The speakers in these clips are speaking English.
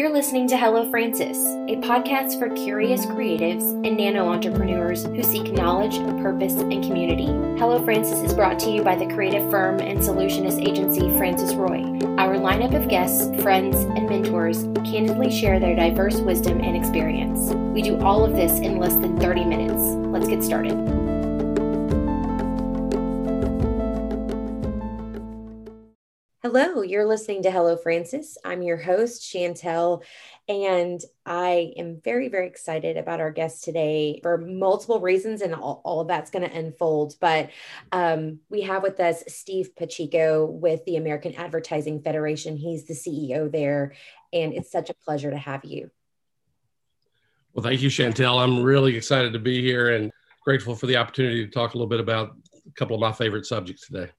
You're listening to Hello Francis, a podcast for curious creatives and nano entrepreneurs who seek knowledge, purpose, and community. Hello Francis is brought to you by the creative firm and solutionist agency Francis Roy. Our lineup of guests, friends, and mentors candidly share their diverse wisdom and experience. We do all of this in less than 30 minutes. Let's get started. Hello, you're listening to Hello Francis. I'm your host, Chantel, and I am very, very excited about our guest today for multiple reasons, and all, all of that's going to unfold. But um, we have with us Steve Pacheco with the American Advertising Federation. He's the CEO there, and it's such a pleasure to have you. Well, thank you, Chantel. I'm really excited to be here and grateful for the opportunity to talk a little bit about a couple of my favorite subjects today.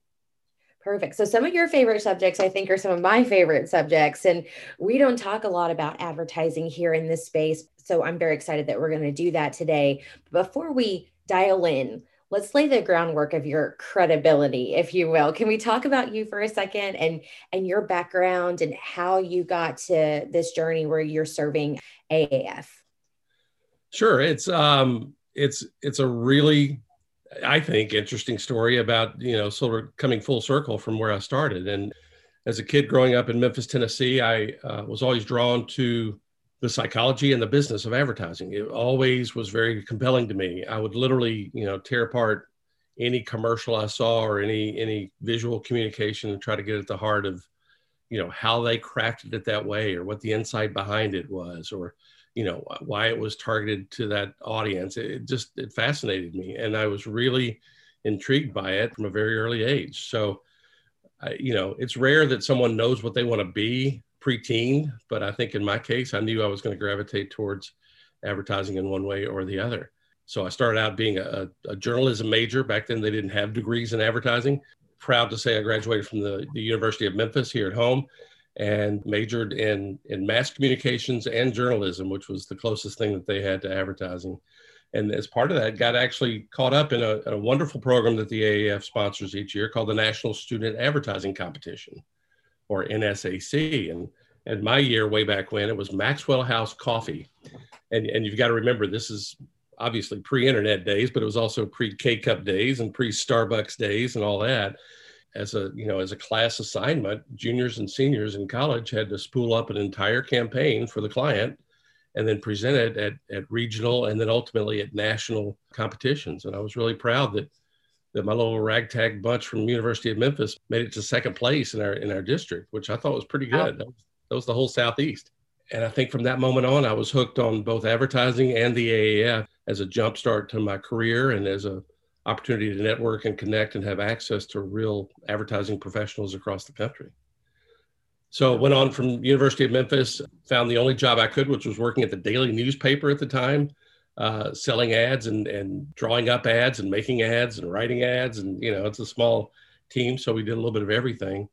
Perfect. So, some of your favorite subjects, I think, are some of my favorite subjects. And we don't talk a lot about advertising here in this space. So, I'm very excited that we're going to do that today. Before we dial in, let's lay the groundwork of your credibility, if you will. Can we talk about you for a second and, and your background and how you got to this journey where you're serving AAF? Sure. It's, um, it's, it's a really I think, interesting story about, you know, sort of coming full circle from where I started. And as a kid growing up in Memphis, Tennessee, I uh, was always drawn to the psychology and the business of advertising. It always was very compelling to me. I would literally, you know, tear apart any commercial I saw or any any visual communication and try to get at the heart of, you know, how they crafted it that way or what the insight behind it was or you know why it was targeted to that audience it just it fascinated me and i was really intrigued by it from a very early age. So I, you know it's rare that someone knows what they want to be preteen but i think in my case i knew i was going to gravitate towards advertising in one way or the other. So i started out being a, a journalism major. Back then they didn't have degrees in advertising. Proud to say i graduated from the, the university of memphis here at home and majored in in mass communications and journalism, which was the closest thing that they had to advertising. And as part of that, got actually caught up in a, a wonderful program that the AAF sponsors each year called the National Student Advertising Competition, or NSAC. And and my year way back when it was Maxwell House Coffee, and and you've got to remember this is obviously pre-internet days, but it was also pre-K cup days and pre-Starbucks days and all that as a you know as a class assignment juniors and seniors in college had to spool up an entire campaign for the client and then present it at, at regional and then ultimately at national competitions. And i was really proud that that my little ragtag bunch from university of memphis made it to second place in our in our district which i thought was pretty good. That was, that was the whole southeast. And i think from that moment on i was hooked on both advertising and the aaf as a jumpstart to my career and as a opportunity to network and connect and have access to real advertising professionals across the country. So went on from University of Memphis, found the only job I could, which was working at the daily newspaper at the time, uh, selling ads and, and drawing up ads and making ads and writing ads. And, you know, it's a small team. So we did a little bit of everything.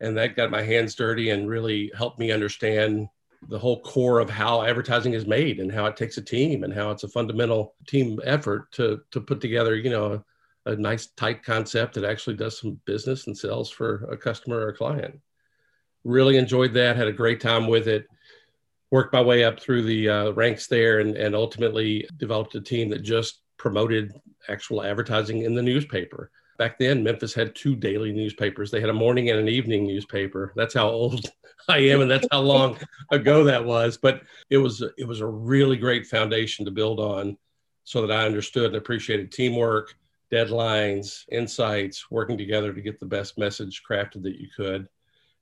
And that got my hands dirty and really helped me understand the whole core of how advertising is made and how it takes a team and how it's a fundamental team effort to to put together you know a, a nice tight concept that actually does some business and sells for a customer or a client. Really enjoyed that had a great time with it. Worked my way up through the uh, ranks there and, and ultimately developed a team that just promoted actual advertising in the newspaper back then memphis had two daily newspapers. They had a morning and an evening newspaper. That's how old i am and that's how long ago that was. But it was it was a really great foundation to build on so that i understood and appreciated teamwork deadlines insights working together to get the best message crafted that you could.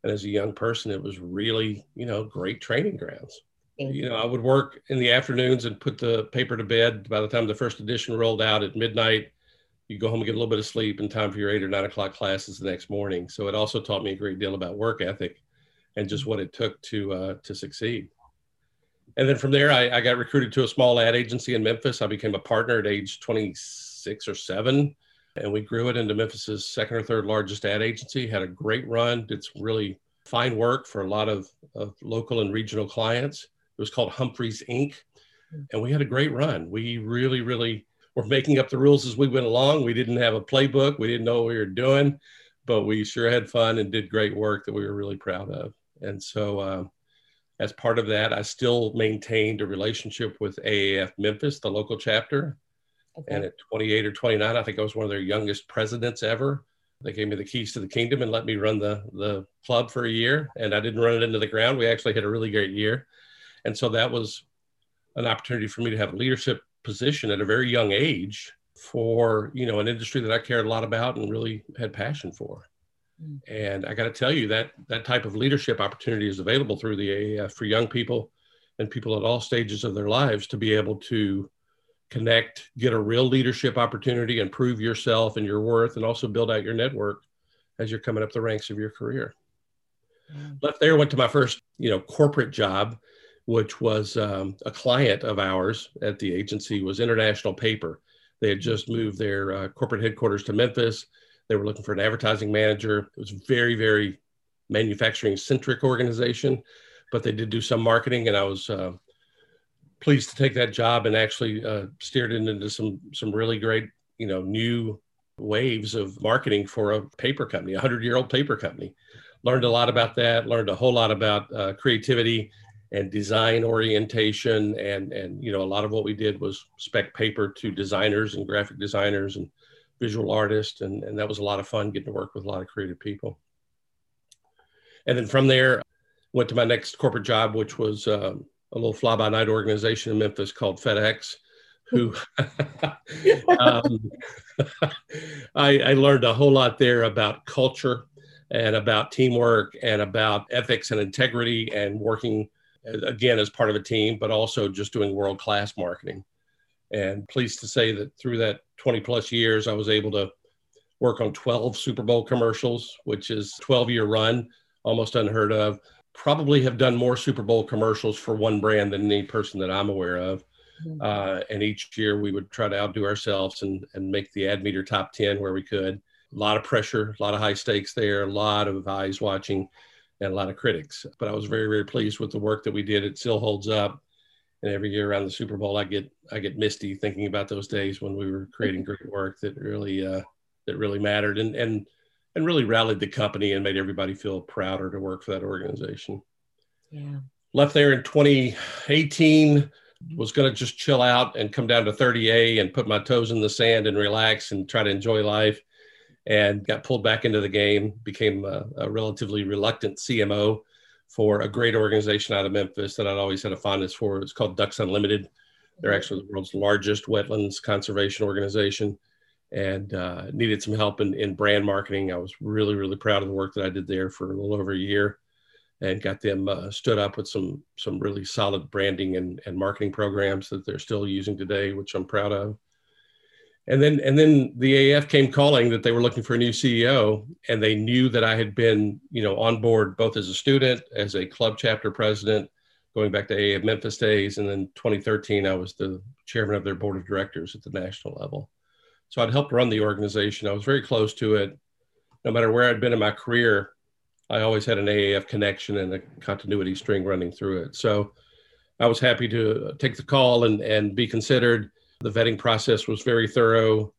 And as a young person it was really you know great training grounds. You know i would work in the afternoons and put the paper to bed. By the time the first edition rolled out at midnight you go home and get a little bit of sleep in time for your eight or nine o'clock classes the next morning. So it also taught me a great deal about work ethic and just what it took to uh, to succeed. And then from there, I, I, got recruited to a small ad agency in Memphis. I became a partner at age 26 or seven, and we grew it into Memphis's second or third largest ad agency. Had a great run, did really fine work for a lot of, of local and regional clients. It was called Humphreys Inc. And we had a great run. We really, really were making up the rules as we went along. We didn't have a playbook. We didn't know what we were doing, but we sure had fun and did great work that we were really proud of. And so uh, as part of that, I still maintained a relationship with AAF Memphis, the local chapter. Okay. And at 28 or 29, I think I was one of their youngest presidents ever. They gave me the keys to the kingdom and let me run the, the club for a year. And I didn't run it into the ground. We actually had a really great year. And so that was an opportunity for me to have a leadership position at a very young age for, you know, an industry that I cared a lot about and really had passion for. Mm. And I got to tell you that that type of leadership opportunity is available through the AAF for young people and people at all stages of their lives to be able to connect, get a real leadership opportunity, and prove yourself and your worth, and also build out your network as you're coming up the ranks of your career. Mm. Left there, went to my first, you know, corporate job, which was um, a client of ours at the agency was International Paper. They had just moved their uh, corporate headquarters to Memphis they were looking for an advertising manager. It was very, very manufacturing centric organization, but they did do some marketing, and I was uh, pleased to take that job and actually uh, steered it into some some really great, you know, new waves of marketing for a paper company, a hundred year old paper company. Learned a lot about that. Learned a whole lot about uh, creativity and design orientation, and and you know, a lot of what we did was spec paper to designers and graphic designers and visual artists and, and that was a lot of fun getting to work with a lot of creative people. And then from there, went to my next corporate job, which was um, a little fly by night organization in Memphis called FedEx. Who um, I, I learned a whole lot there about culture and about teamwork and about ethics and integrity and working again as part of a team, but also just doing world class marketing. And pleased to say that through that 20 plus years, I was able to work on 12 Super Bowl commercials, which is 12 year run, almost unheard of. Probably have done more Super Bowl commercials for one brand than any person that I'm aware of. Mm-hmm. Uh, and each year we would try to outdo ourselves and, and make the ad meter top 10 where we could. A lot of pressure, a lot of high stakes there, a lot of eyes watching, and a lot of critics. But I was very, very pleased with the work that we did. It still holds up and every year around the Super Bowl, I get I get misty thinking about those days when we were creating great work that really uh, that really mattered and and and really rallied the company and made everybody feel prouder to work for that organization. Yeah. Left there in 2018, was going to just chill out and come down to 30A and put my toes in the sand and relax and try to enjoy life. And got pulled back into the game, became a, a relatively reluctant CMO for a great organization out of Memphis that I'd always had a fondness for. It's called Ducks Unlimited. They're actually the world's largest wetlands conservation organization and uh, needed some help in, in brand marketing. I was really, really proud of the work that I did there for a little over a year and got them uh, stood up with some some really solid branding and, and marketing programs that they're still using today, which I'm proud of and then and then the AAF came calling that they were looking for a new CEO, and they knew that I had been you know on board both as a student, as a club chapter president, going back to AAF Memphis days, and then 2013 I was the chairman of their board of directors at the national level. So I'd helped run the organization. I was very close to it. No matter where I'd been in my career, I always had an AAF connection and a continuity string running through it. So I was happy to take the call and and be considered the vetting process was very thorough.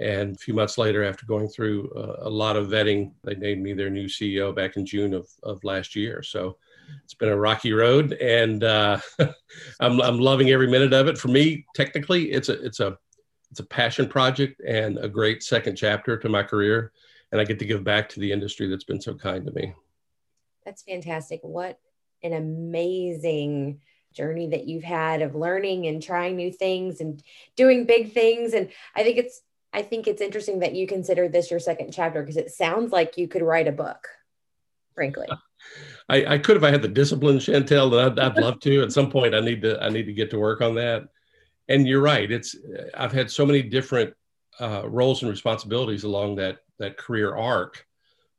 And a few months later, after going through uh, a lot of vetting, they named me their new CEO back in June of, of last year. So it's been a rocky road, and uh, I'm, I'm loving every minute of it. For me, technically, it's a it's a it's a passion project and a great second chapter to my career, and I get to give back to the industry that's been so kind to me. That's fantastic! What an amazing journey that you've had of learning and trying new things and doing big things. And i think it's i think it's interesting that you consider this your second chapter because it sounds like you could write a book frankly. I, I could if i had the discipline chantel that I'd, I'd love to. At some point i need to i need to get to work on that. And you're right. It's i've had so many different uh, roles and responsibilities along that that career arc.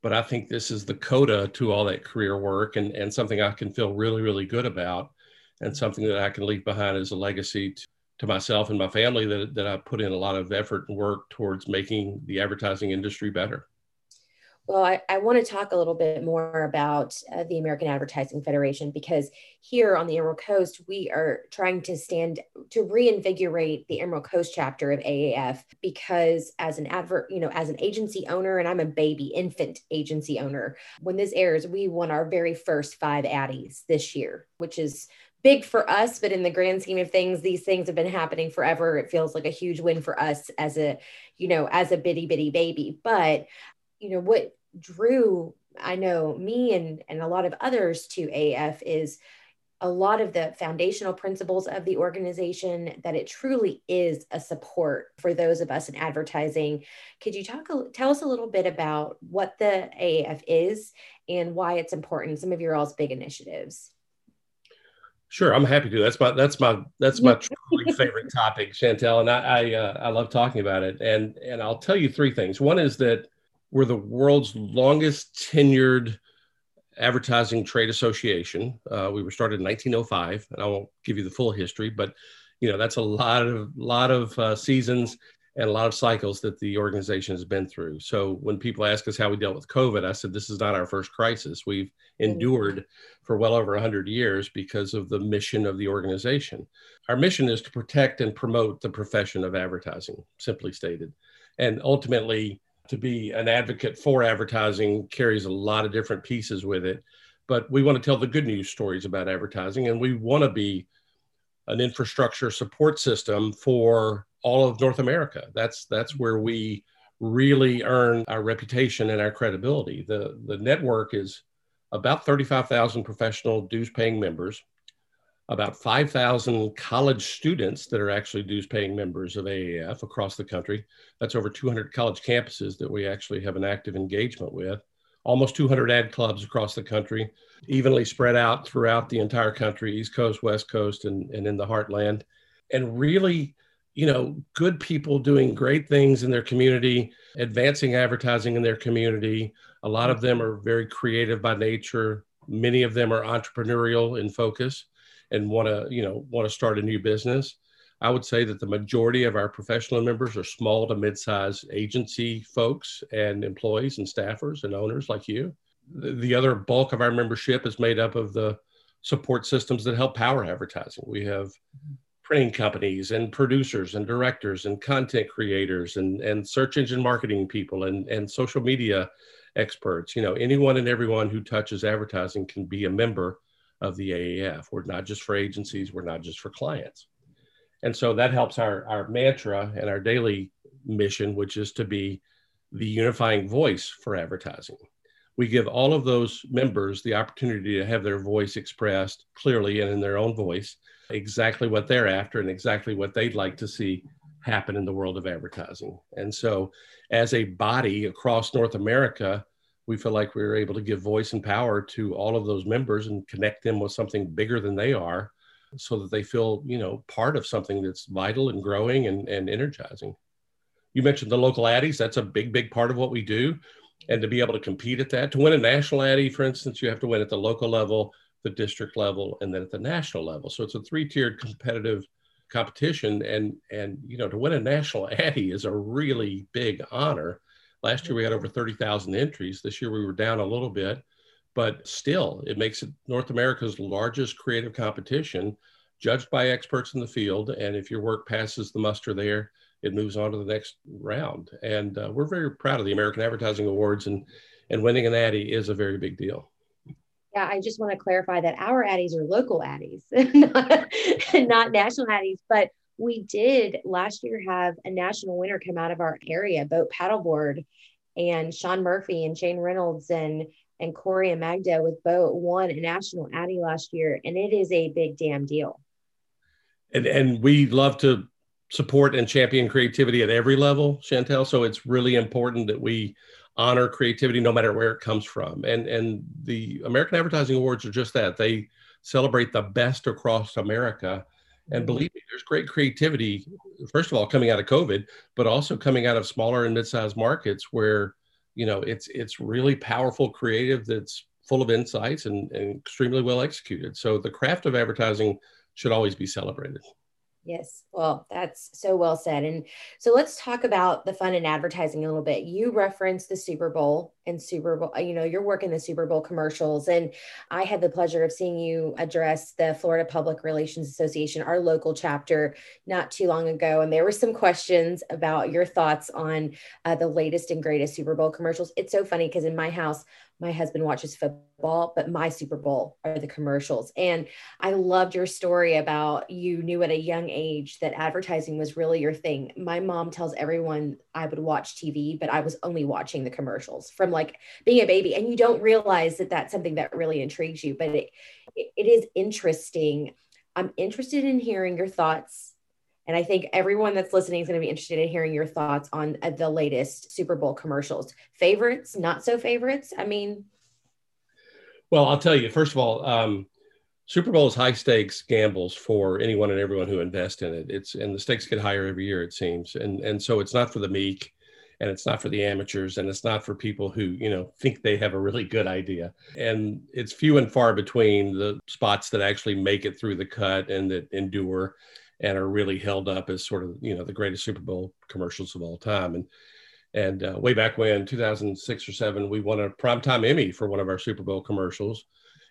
But i think this is the coda to all that career work and, and something i can feel really really good about and something that I can leave behind as a legacy to, to myself and my family that, that I put in a lot of effort and work towards making the advertising industry better. Well, I, I want to talk a little bit more about uh, the American Advertising Federation because here on the Emerald Coast, we are trying to stand to reinvigorate the Emerald Coast chapter of AAF because as an advert, you know, as an agency owner, and I'm a baby infant agency owner, when this airs, we won our very first five Addies this year, which is big for us, but in the grand scheme of things, these things have been happening forever. It feels like a huge win for us as a, you know, as a bitty bitty baby. But, you know, what drew I know me and and a lot of others to AF is a lot of the foundational principles of the organization that it truly is a support for those of us in advertising. Could you talk tell us a little bit about what the AAF is and why it's important some of your all's big initiatives? Sure, I'm happy to. That's my that's my that's my truly favorite topic, Chantel, and I I, uh, I love talking about it. And and I'll tell you three things. One is that we're the world's longest tenured advertising trade association. Uh, we were started in 1905, and I won't give you the full history, but you know that's a lot of lot of uh, seasons and a lot of cycles that the organization has been through. So when people ask us how we dealt with COVID, I said this is not our first crisis. We've mm-hmm. endured for well over 100 years because of the mission of the organization. Our mission is to protect and promote the profession of advertising, simply stated. And ultimately, to be an advocate for advertising carries a lot of different pieces with it. But we want to tell the good news stories about advertising, and we want to be an infrastructure support system for all of North America. That's that's where we really earn our reputation and our credibility. The the network is about 35,000 professional dues paying members about 5,000 college students that are actually dues paying members of AAF across the country. That's over 200 college campuses that we actually have an active engagement with. Almost 200 ad clubs across the country, evenly spread out throughout the entire country, East Coast, West Coast, and, and in the heartland. And really, you know, good people doing great things in their community, advancing advertising in their community. A lot of them are very creative by nature. Many of them are entrepreneurial in focus and want to you know want to start a new business i would say that the majority of our professional members are small to mid-sized agency folks and employees and staffers and owners like you the, the other bulk of our membership is made up of the support systems that help power advertising we have printing companies and producers and directors and content creators and, and search engine marketing people and, and social media experts you know anyone and everyone who touches advertising can be a member of the AAF. We're not just for agencies, we're not just for clients. And so that helps our, our mantra and our daily mission, which is to be the unifying voice for advertising. We give all of those members the opportunity to have their voice expressed clearly and in their own voice, exactly what they're after and exactly what they'd like to see happen in the world of advertising. And so, as a body across North America, we feel like we are able to give voice and power to all of those members and connect them with something bigger than they are so that they feel you know part of something that's vital and growing and, and energizing. You mentioned the local addies. That's a big big part of what we do and to be able to compete at that to win a national addy for instance you have to win at the local level the district level and then at the national level so it's a three-tiered competitive competition and and you know to win a national addy is a really big honor Last year we had over 30,000 entries. This year we were down a little bit, but still it makes it North America's largest creative competition judged by experts in the field. And if your work passes the muster there, it moves on to the next round. And uh, we're very proud of the American Advertising Awards and, and winning an Addy is a very big deal. Yeah, I just want to clarify that our Addies are local Addies, not, not national Addies. But we did last year have a national winner come out of our area, BOTE paddleboard, and Sean Murphy and Shane Reynolds and and Corey and Magda with BOTE won a national Addy last year, and it is a big damn deal. And and we love to support and champion creativity at every level, Chantel. So it's really important that we honor creativity no matter where it comes from. And and the American Advertising Awards are just that. They celebrate the best across America and mm-hmm. believe me, there's great creativity, first of all, coming out of COVID, but also coming out of smaller and mid-sized markets where, you know, it's it's really powerful creative that's full of insights and, and extremely well executed. So the craft of advertising should always be celebrated. Yes. Well, that's so well said. And so let's talk about the fun in advertising a little bit. You referenced the Super Bowl and Super Bowl, you know, you're working the Super Bowl commercials. And I had the pleasure of seeing you address the Florida Public Relations Association, our local chapter, not too long ago. And there were some questions about your thoughts on uh, the latest and greatest Super Bowl commercials. It's so funny because in my house, my husband watches football, but my Super Bowl are the commercials. And I loved your story about you knew at a young age that advertising was really your thing. My mom tells everyone I would watch TV, but I was only watching the commercials from like being a baby. And you don't realize that that's something that really intrigues you, but it, it is interesting. I'm interested in hearing your thoughts and I think everyone that's listening is going to be interested in hearing your thoughts on uh, the latest Super Bowl commercials. Favorites, not so favorites? I mean, well, I'll tell you, first of all, um, Super Bowl is high stakes gambles for anyone and everyone who invest in it. It's and the stakes get higher every year, it seems. And and so it's not for the meek and it's not for the amateurs and it's not for people who, you know, think they have a really good idea. And it's few and far between the spots that actually make it through the cut and that endure and are really held up as sort of you know the greatest Super Bowl commercials of all time. And and uh, way back when 2006 or seven, we won a primetime Emmy for one of our Super Bowl commercials.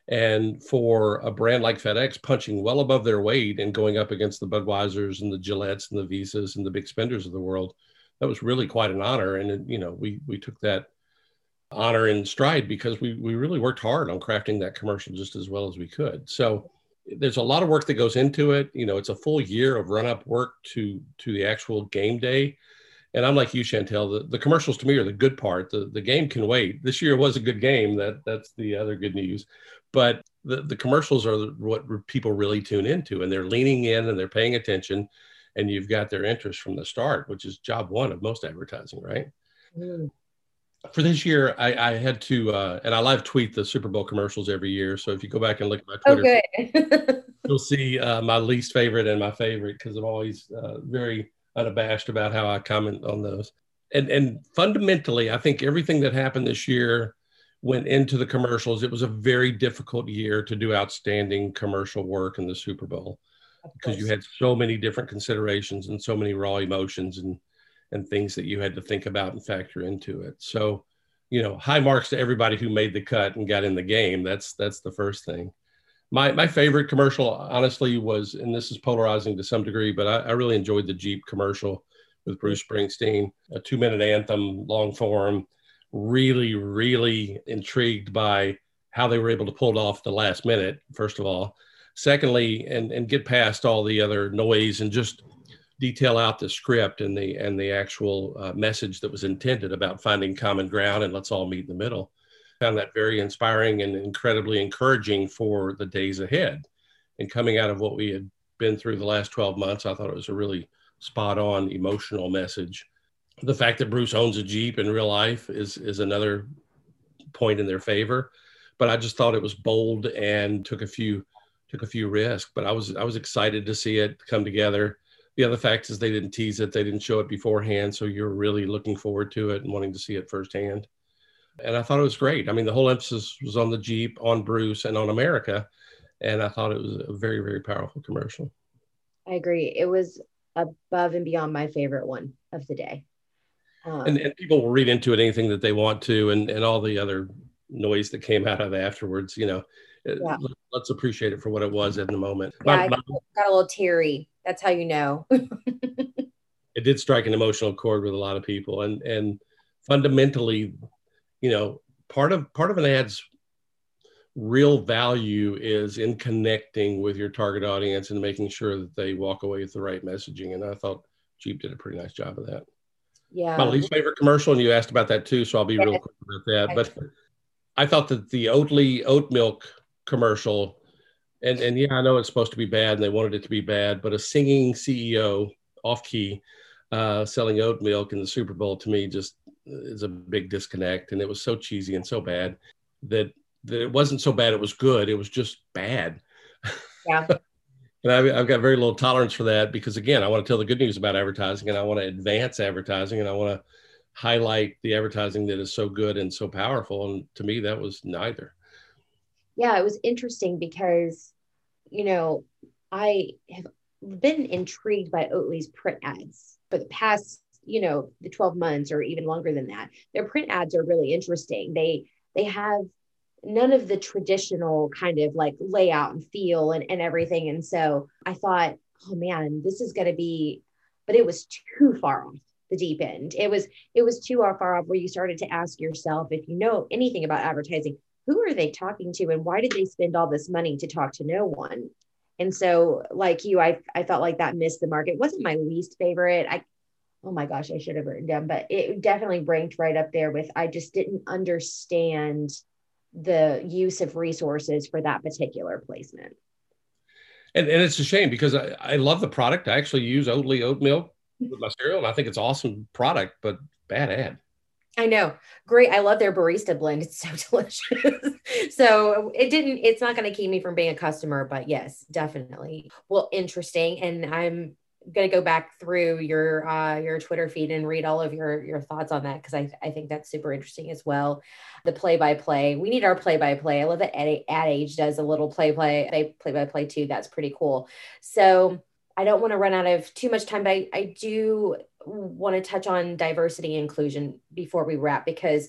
And for a brand like FedEx punching well above their weight and going up against the Budweisers and the Gillettes and the Visas and the big spenders of the world, that was really quite an honor. And it, you know, we we took that honor in stride because we we really worked hard on crafting that commercial just as well as we could. So there's a lot of work that goes into it. You know, it's a full year of run up work to to the actual game day. And I'm like you, Chantel. The, the commercials to me are the good part. The the game can wait. This year was a good game. That that's the other good news. But the, the commercials are what people really tune into, and they're leaning in and they're paying attention, and you've got their interest from the start, which is job one of most advertising, right? Mm for this year, I, I had to, uh, and I live tweet the Super Bowl commercials every year. So if you go back and look at my oh, Twitter, oh, you'll see uh, my least favorite and my favorite because I'm always uh, very unabashed about how I comment on those. And and fundamentally, I think everything that happened this year went into the commercials. It was a very difficult year to do outstanding commercial work in the Super Bowl because you had so many different considerations and so many raw emotions and and things that you had to think about and factor into it. So, you know, high marks to everybody who made the cut and got in the game. That's that's the first thing. My my favorite commercial, honestly, was, and this is polarizing to some degree, but I, I really enjoyed the Jeep commercial with Bruce Springsteen, a two minute anthem, long form. Really, really intrigued by how they were able to pull it off the last minute. First of all, secondly, and and get past all the other noise and just detail out the script and the and the actual uh, message that was intended about finding common ground and let's all meet in the middle. Found that very inspiring and incredibly encouraging for the days ahead. And coming out of what we had been through the last 12 months, I thought it was a really spot on emotional message. The fact that Bruce owns a Jeep in real life is is another point in their favor. But I just thought it was bold and took a few took a few risks. But I was I was excited to see it come together the other fact is they didn't tease it, they didn't show it beforehand, so you're really looking forward to it and wanting to see it firsthand. And I thought it was great. I mean, the whole emphasis was on the Jeep, on Bruce, and on America, and I thought it was a very, very powerful commercial. I agree. It was above and beyond my favorite one of the day. Um, and, and people will read into it anything that they want to, and and all the other noise that came out of afterwards. You know, yeah. let's appreciate it for what it was in the moment. Yeah, my, I got, got a little teary that's how you know. it did strike an emotional chord with a lot of people, and and fundamentally, you know, part of part of an ad's real value is in connecting with your target audience and making sure that they walk away with the right messaging. And I thought Jeep did a pretty nice job of that. Yeah. My least favorite commercial, and you asked about that too, so I'll be real quick about that. But I thought that the Oatly oat milk commercial and and yeah, I know it's supposed to be bad, and they wanted it to be bad, but a singing CEO off key uh, selling oat milk in the Super Bowl to me just is a big disconnect, and it was so cheesy and so bad that that it wasn't so bad; it was good. It was just bad. Yeah. and I've, I've got very little tolerance for that because again, I want to tell the good news about advertising, and I want to advance advertising, and I want to highlight the advertising that is so good and so powerful. And to me, that was neither yeah, it was interesting because, you know, I have been intrigued by Oatly's print ads for the past, you know, the 12 months or even longer than that. Their print ads are really interesting. They they have none of the traditional kind of like layout and feel and, and everything. And so I thought, oh man, this is gonna be, but it was too far off the deep end. It was it was too far off where you started to ask yourself if you know anything about advertising, who are they talking to and why did they spend all this money to talk to no one? And so, like you, I, I felt like that missed the mark. It wasn't my least favorite. I, oh my gosh, I should have written down, but it definitely ranked right up there with I just didn't understand the use of resources for that particular placement. And, and it's a shame because I, I love the product. I actually use Oatly oat milk with my cereal, and I think it's awesome product, but bad ad. I know. Great. I love their barista blend. It's so delicious. so it didn't, it's not going to keep me from being a customer, but yes, definitely. Well, interesting. And I'm going to go back through your, uh, your Twitter feed and read all of your, your thoughts on that. Cause I, I think that's super interesting as well. The play by play, we need our play by play. I love that Ad Age does a little play play, play by play too. That's pretty cool. So I don't want to run out of too much time, but I, I do want to touch on diversity and inclusion before we wrap because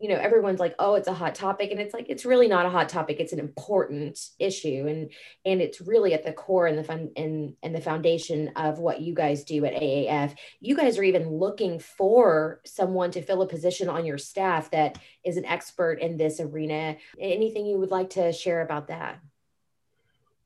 you know everyone's like oh it's a hot topic and it's like it's really not a hot topic it's an important issue and and it's really at the core and the fun and and the foundation of what you guys do at AAF you guys are even looking for someone to fill a position on your staff that is an expert in this arena. Anything you would like to share about that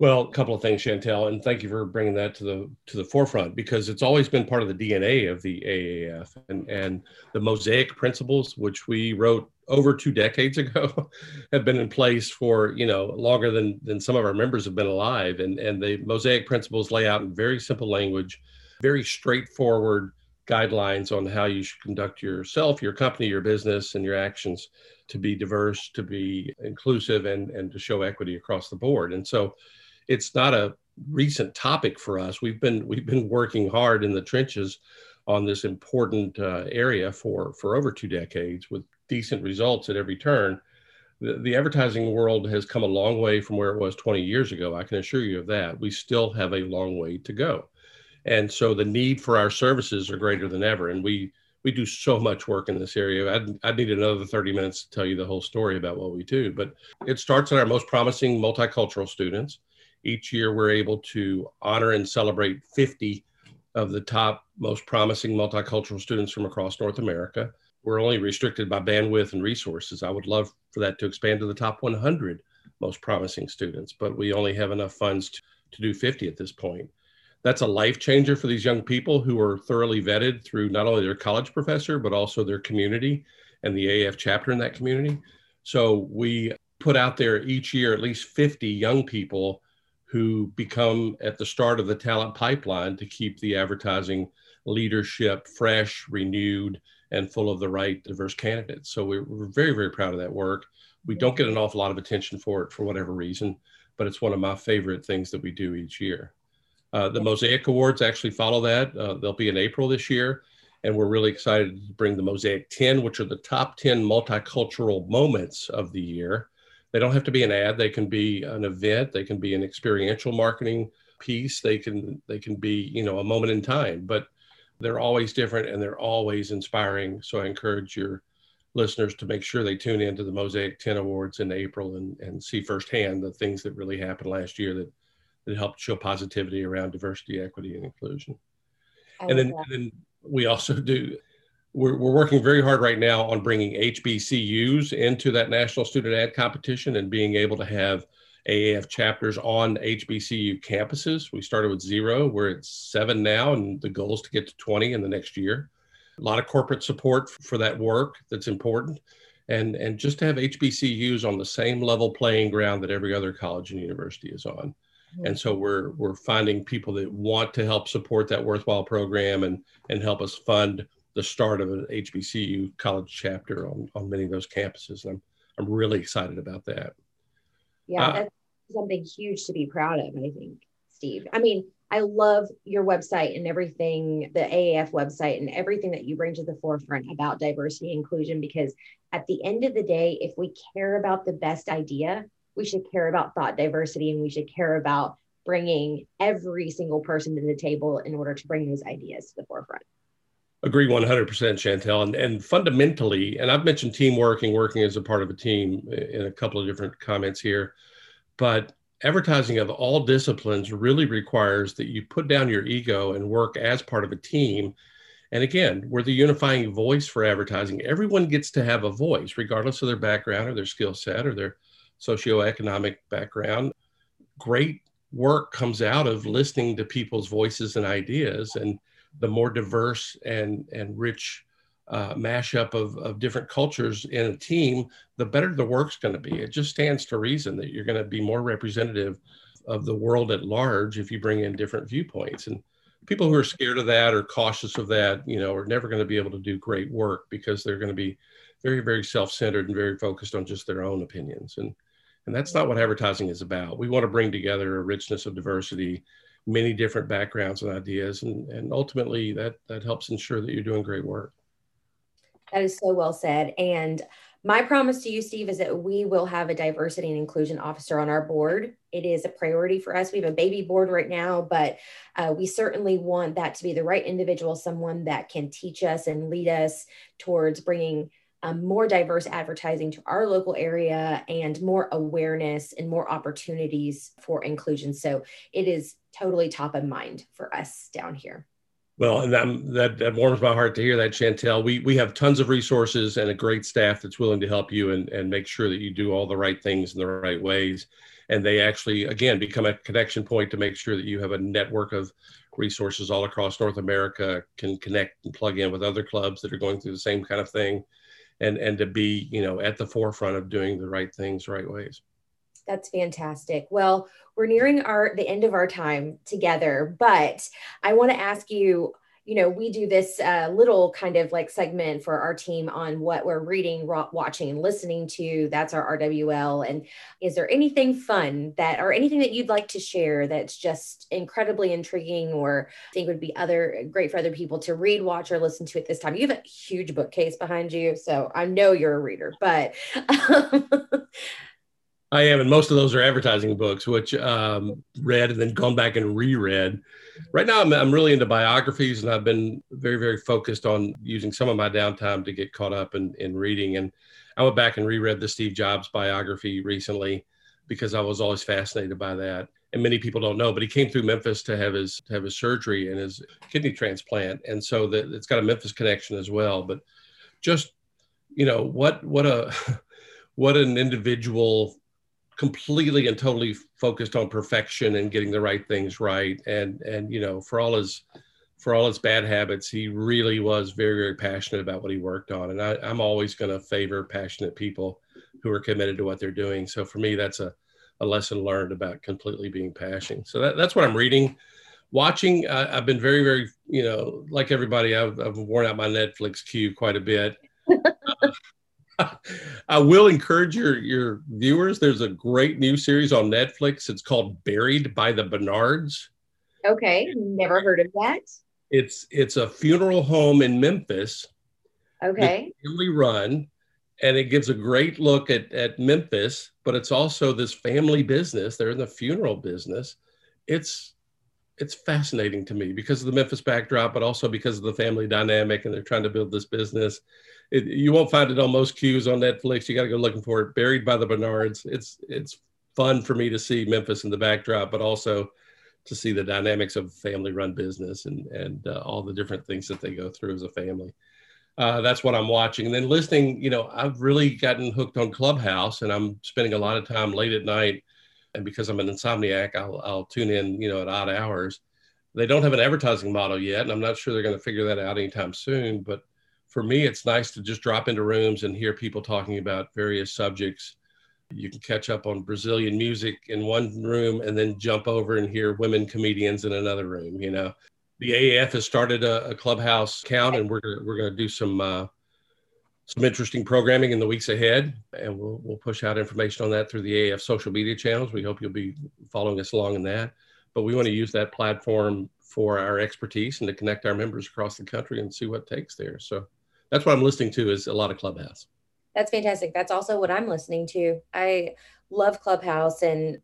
well, a couple of things, Chantel, and thank you for bringing that to the to the forefront because it's always been part of the DNA of the AAF and and the mosaic principles, which we wrote over two decades ago, have been in place for you know longer than than some of our members have been alive, and and the mosaic principles lay out in very simple language, very straightforward guidelines on how you should conduct yourself, your company, your business, and your actions to be diverse, to be inclusive, and and to show equity across the board, and so it's not a recent topic for us. We've been we've been working hard in the trenches on this important uh, area for for over two decades with decent results at every turn. The, the advertising world has come a long way from where it was 20 years ago. I can assure you of that. We still have a long way to go, and so the need for our services are greater than ever. And we we do so much work in this area. I'd, I'd need another 30 minutes to tell you the whole story about what we do, but it starts in our most promising multicultural students each year, we're able to honor and celebrate 50 of the top most promising multicultural students from across North America. We're only restricted by bandwidth and resources. I would love for that to expand to the top 100 most promising students, but we only have enough funds to, to do 50 at this point. That's a life changer for these young people who are thoroughly vetted through not only their college professor, but also their community and the AAF chapter in that community. So we put out there each year at least 50 young people who become at the start of the talent pipeline to keep the advertising leadership fresh, renewed, and full of the right diverse candidates. So we're, very, very proud of that work. We don't get an awful lot of attention for it for whatever reason, but it's one of my favorite things that we do each year. Uh, the Mosaic Awards actually follow that. Uh, they'll be in April this year. And we're really excited to bring the Mosaic 10, which are the top 10 multicultural moments of the year. They don't have to be an ad. They can be an event. They can be an experiential marketing piece. They can they can be you know a moment in time. But they're always different and they're always inspiring. So I encourage your listeners to make sure they tune into the Mosaic 10 Awards in April and, and see firsthand the things that really happened last year that, that helped show positivity around diversity, equity, and inclusion. And then, and then we also do we're, we're working very hard right now on bringing HBCUs into that national student ad competition and being able to have AAF chapters on HBCU campuses. We started with zero, we're at seven now, and the goal is to get to 20 in the next year. A lot of corporate support for that work that's important. And, and just to have HBCUs on the same level playing ground that every other college and university is on. Mm-hmm. And so we're we're finding people that want to help support that worthwhile program and and help us fund the start of an HBCU college chapter on, on many of those campuses. And I'm, I'm really excited about that. Yeah, uh, that's something huge to be proud of, I think, Steve. I mean, I love your website and everything, the AAF website and everything that you bring to the forefront about diversity inclusion, because at the end of the day, if we care about the best idea, we should care about thought diversity and we should care about bringing every single person to the table in order to bring those ideas to the forefront. Agree 100%, Chantel. And, and fundamentally, and I've mentioned teamwork and working as a part of a team in a couple of different comments here, but advertising of all disciplines really requires that you put down your ego and work as part of a team. And again, we're the unifying voice for advertising. Everyone gets to have a voice, regardless of their background or their skill set or their socioeconomic background. Great work comes out of listening to people's voices and ideas. And the more diverse and, and rich uh, mashup of, of different cultures in a team, the better the work's going to be. It just stands to reason that you're going to be more representative of the world at large if you bring in different viewpoints. And people who are scared of that or cautious of that, you know, are never going to be able to do great work because they're going to be very, very self-centered and very focused on just their own opinions. And and that's not what advertising is about. We want to bring together a richness of diversity, many different backgrounds and ideas, and, and ultimately that that helps ensure that you're doing great work. That is so well said. And my promise to you, Steve, is that we will have a diversity and inclusion officer on our board. It is a priority for us. We have a baby board right now, but uh, we certainly want that to be the right individual, someone that can teach us and lead us towards bringing um, more diverse advertising to our local area and more awareness and more opportunities for inclusion. So it is totally top of mind for us down here. Well, and that, that, warms my heart to hear that, Chantel. We we have tons of resources and a great staff that's willing to help you and, and make sure that you do all the right things in the right ways. And they actually, again, become a connection point to make sure that you have a network of resources all across North America, can connect and plug in with other clubs that are going through the same kind of thing, and and to be you know at the forefront of doing the right things, right ways. That's fantastic. Well, we're nearing our the end of our time together, but I want to ask you you know, we do this uh, little kind of like segment for our team on what we're reading, watching, and listening to. That's our RWL. And is there anything fun that, or anything that you'd like to share that's just incredibly intriguing or think would be other great for other people to read, watch, or listen to at this time? You have a huge bookcase behind you, so I know you're a reader, but. I am, and most of those are advertising books, which um, read and then gone back and reread. Right now, I'm, I'm really into biographies, and I've been very, very focused on using some of my downtime to get caught up in, in reading. And I went back and reread the Steve Jobs biography recently because I was always fascinated by that. And many people don't know, but he came through Memphis to have his to have his surgery and his kidney transplant, and so that it's got a Memphis connection as well. But just you know what what a what an individual completely and totally focused on perfection and getting the right things right. And and you know for all his for all his bad habits he really was very very passionate about what he worked on. And I, i'm always going to favor passionate people who are committed to what they're doing. So for me that's a, a lesson learned about completely being passionate. So that, that's what i'm reading. Watching uh, i've been very very you know like everybody I've, I've worn out my netflix queue quite a bit. uh, I will encourage your your viewers. There's a great new series on Netflix. It's called Buried by the Bernards. Okay, never heard of that. It's it's a funeral home in Memphis. Okay. Family run, and it gives a great look at at Memphis, but it's also this family business. They're in the funeral business. It's it's fascinating to me because of the Memphis backdrop, but also because of the family dynamic, and they're trying to build this business it, you won't find it on most queues on Netflix. You got to go looking for it. Buried by the Bernards. It's it's fun for me to see Memphis in the backdrop, but also to see the dynamics of family-run business and and uh, all the different things that they go through as a family. Uh, that's what I'm watching. And then listening, you know, I've really gotten hooked on Clubhouse, and I'm spending a lot of time late at night. And because I'm an insomniac, I'll I'll tune in, you know, at odd hours. They don't have an advertising model yet, and I'm not sure they're going to figure that out anytime soon. But for me, it's nice to just drop into rooms and hear people talking about various subjects. You can catch up on Brazilian music in one room and then jump over and hear women comedians in another room. You know, the AAF has started a, a clubhouse count, and we're we're going to do some uh, some interesting programming in the weeks ahead, and we'll we'll push out information on that through the AF social media channels. We hope you'll be following us along in that. But we want to use that platform for our expertise and to connect our members across the country and see what takes there. So that's what I'm listening to is a lot of Clubhouse. That's fantastic. That's also what I'm listening to. I love Clubhouse and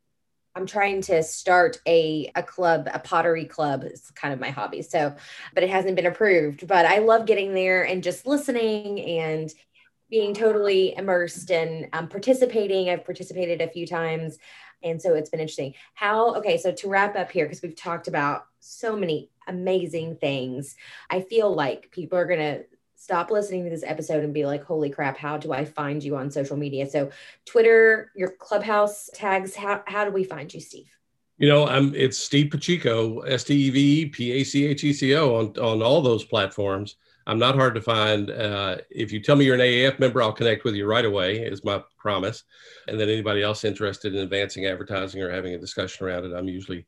I'm trying to start a a club, a pottery club. It's kind of my hobby. So, but it hasn't been approved. But I love getting there and just listening and being totally immersed and um, participating. I've participated a few times. And so it's been interesting. How, okay, so to wrap up here, because we've talked about so many amazing things, I feel like people are going to stop listening to this episode and be like, holy crap, how do I find you on social media? So, Twitter, your clubhouse tags, how, how do we find you, Steve? You know, I'm it's Steve Pacheco, S T E V E P A C H E C O on, on all those platforms. I'm not hard to find. Uh, if you tell me you're an AAF member, I'll connect with you right away, is my promise. And then anybody else interested in advancing advertising or having a discussion around it, I'm usually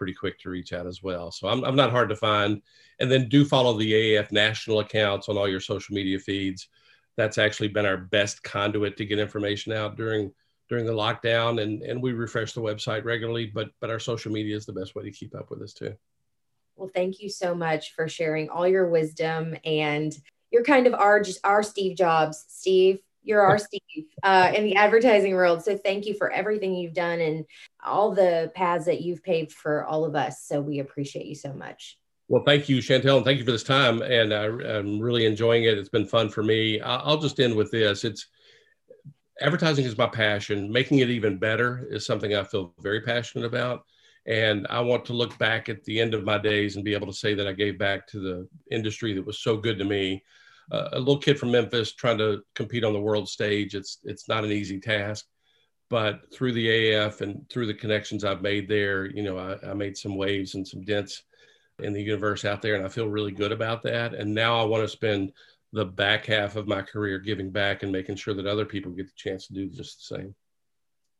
pretty quick to reach out as well. So I'm, I'm not hard to find. And then do follow the AAF national accounts on all your social media feeds. That's actually been our best conduit to get information out during during the lockdown. And, and we refresh the website regularly, but but our social media is the best way to keep up with us too. Well, thank you so much for sharing all your wisdom and you're kind of our just our Steve Jobs. Steve, you're our Steve uh, in the advertising world. So thank you for everything you've done and all the paths that you've paved for all of us. So we appreciate you so much. Well, thank you, Chantel, and thank you for this time. And I, am really enjoying it. It's been fun for me. I'll just end with this. It's advertising is my passion. Making it even better is something I feel very passionate about. And I want to look back at the end of my days and be able to say that I gave back to the industry that was so good to me a little kid from Memphis trying to compete on the world stage. It's it's not an easy task, but through the AAF and through the connections I've made there, you know, I, I made some waves and some dents in the universe out there, and I feel really good about that. And now I want to spend the back half of my career giving back and making sure that other people get the chance to do just the same.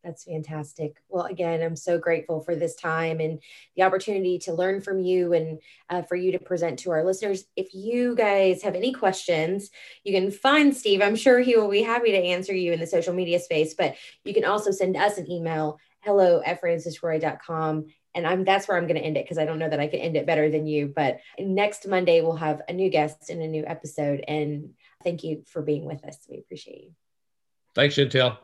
That's fantastic. Well, again, I'm so grateful for this time and the opportunity to learn from you and uh, for you to present to our listeners. If you guys have any questions, you can find Steve. I'm sure he will be happy to answer you in the social media space, but you can also send us an email hello at francisroy.com and I'm that's where I'm going to end it because I don't know that I can end it better than you. But next Monday we'll have a new guest in a new episode. And thank you for being with us. We appreciate you. Thanks, Chantel.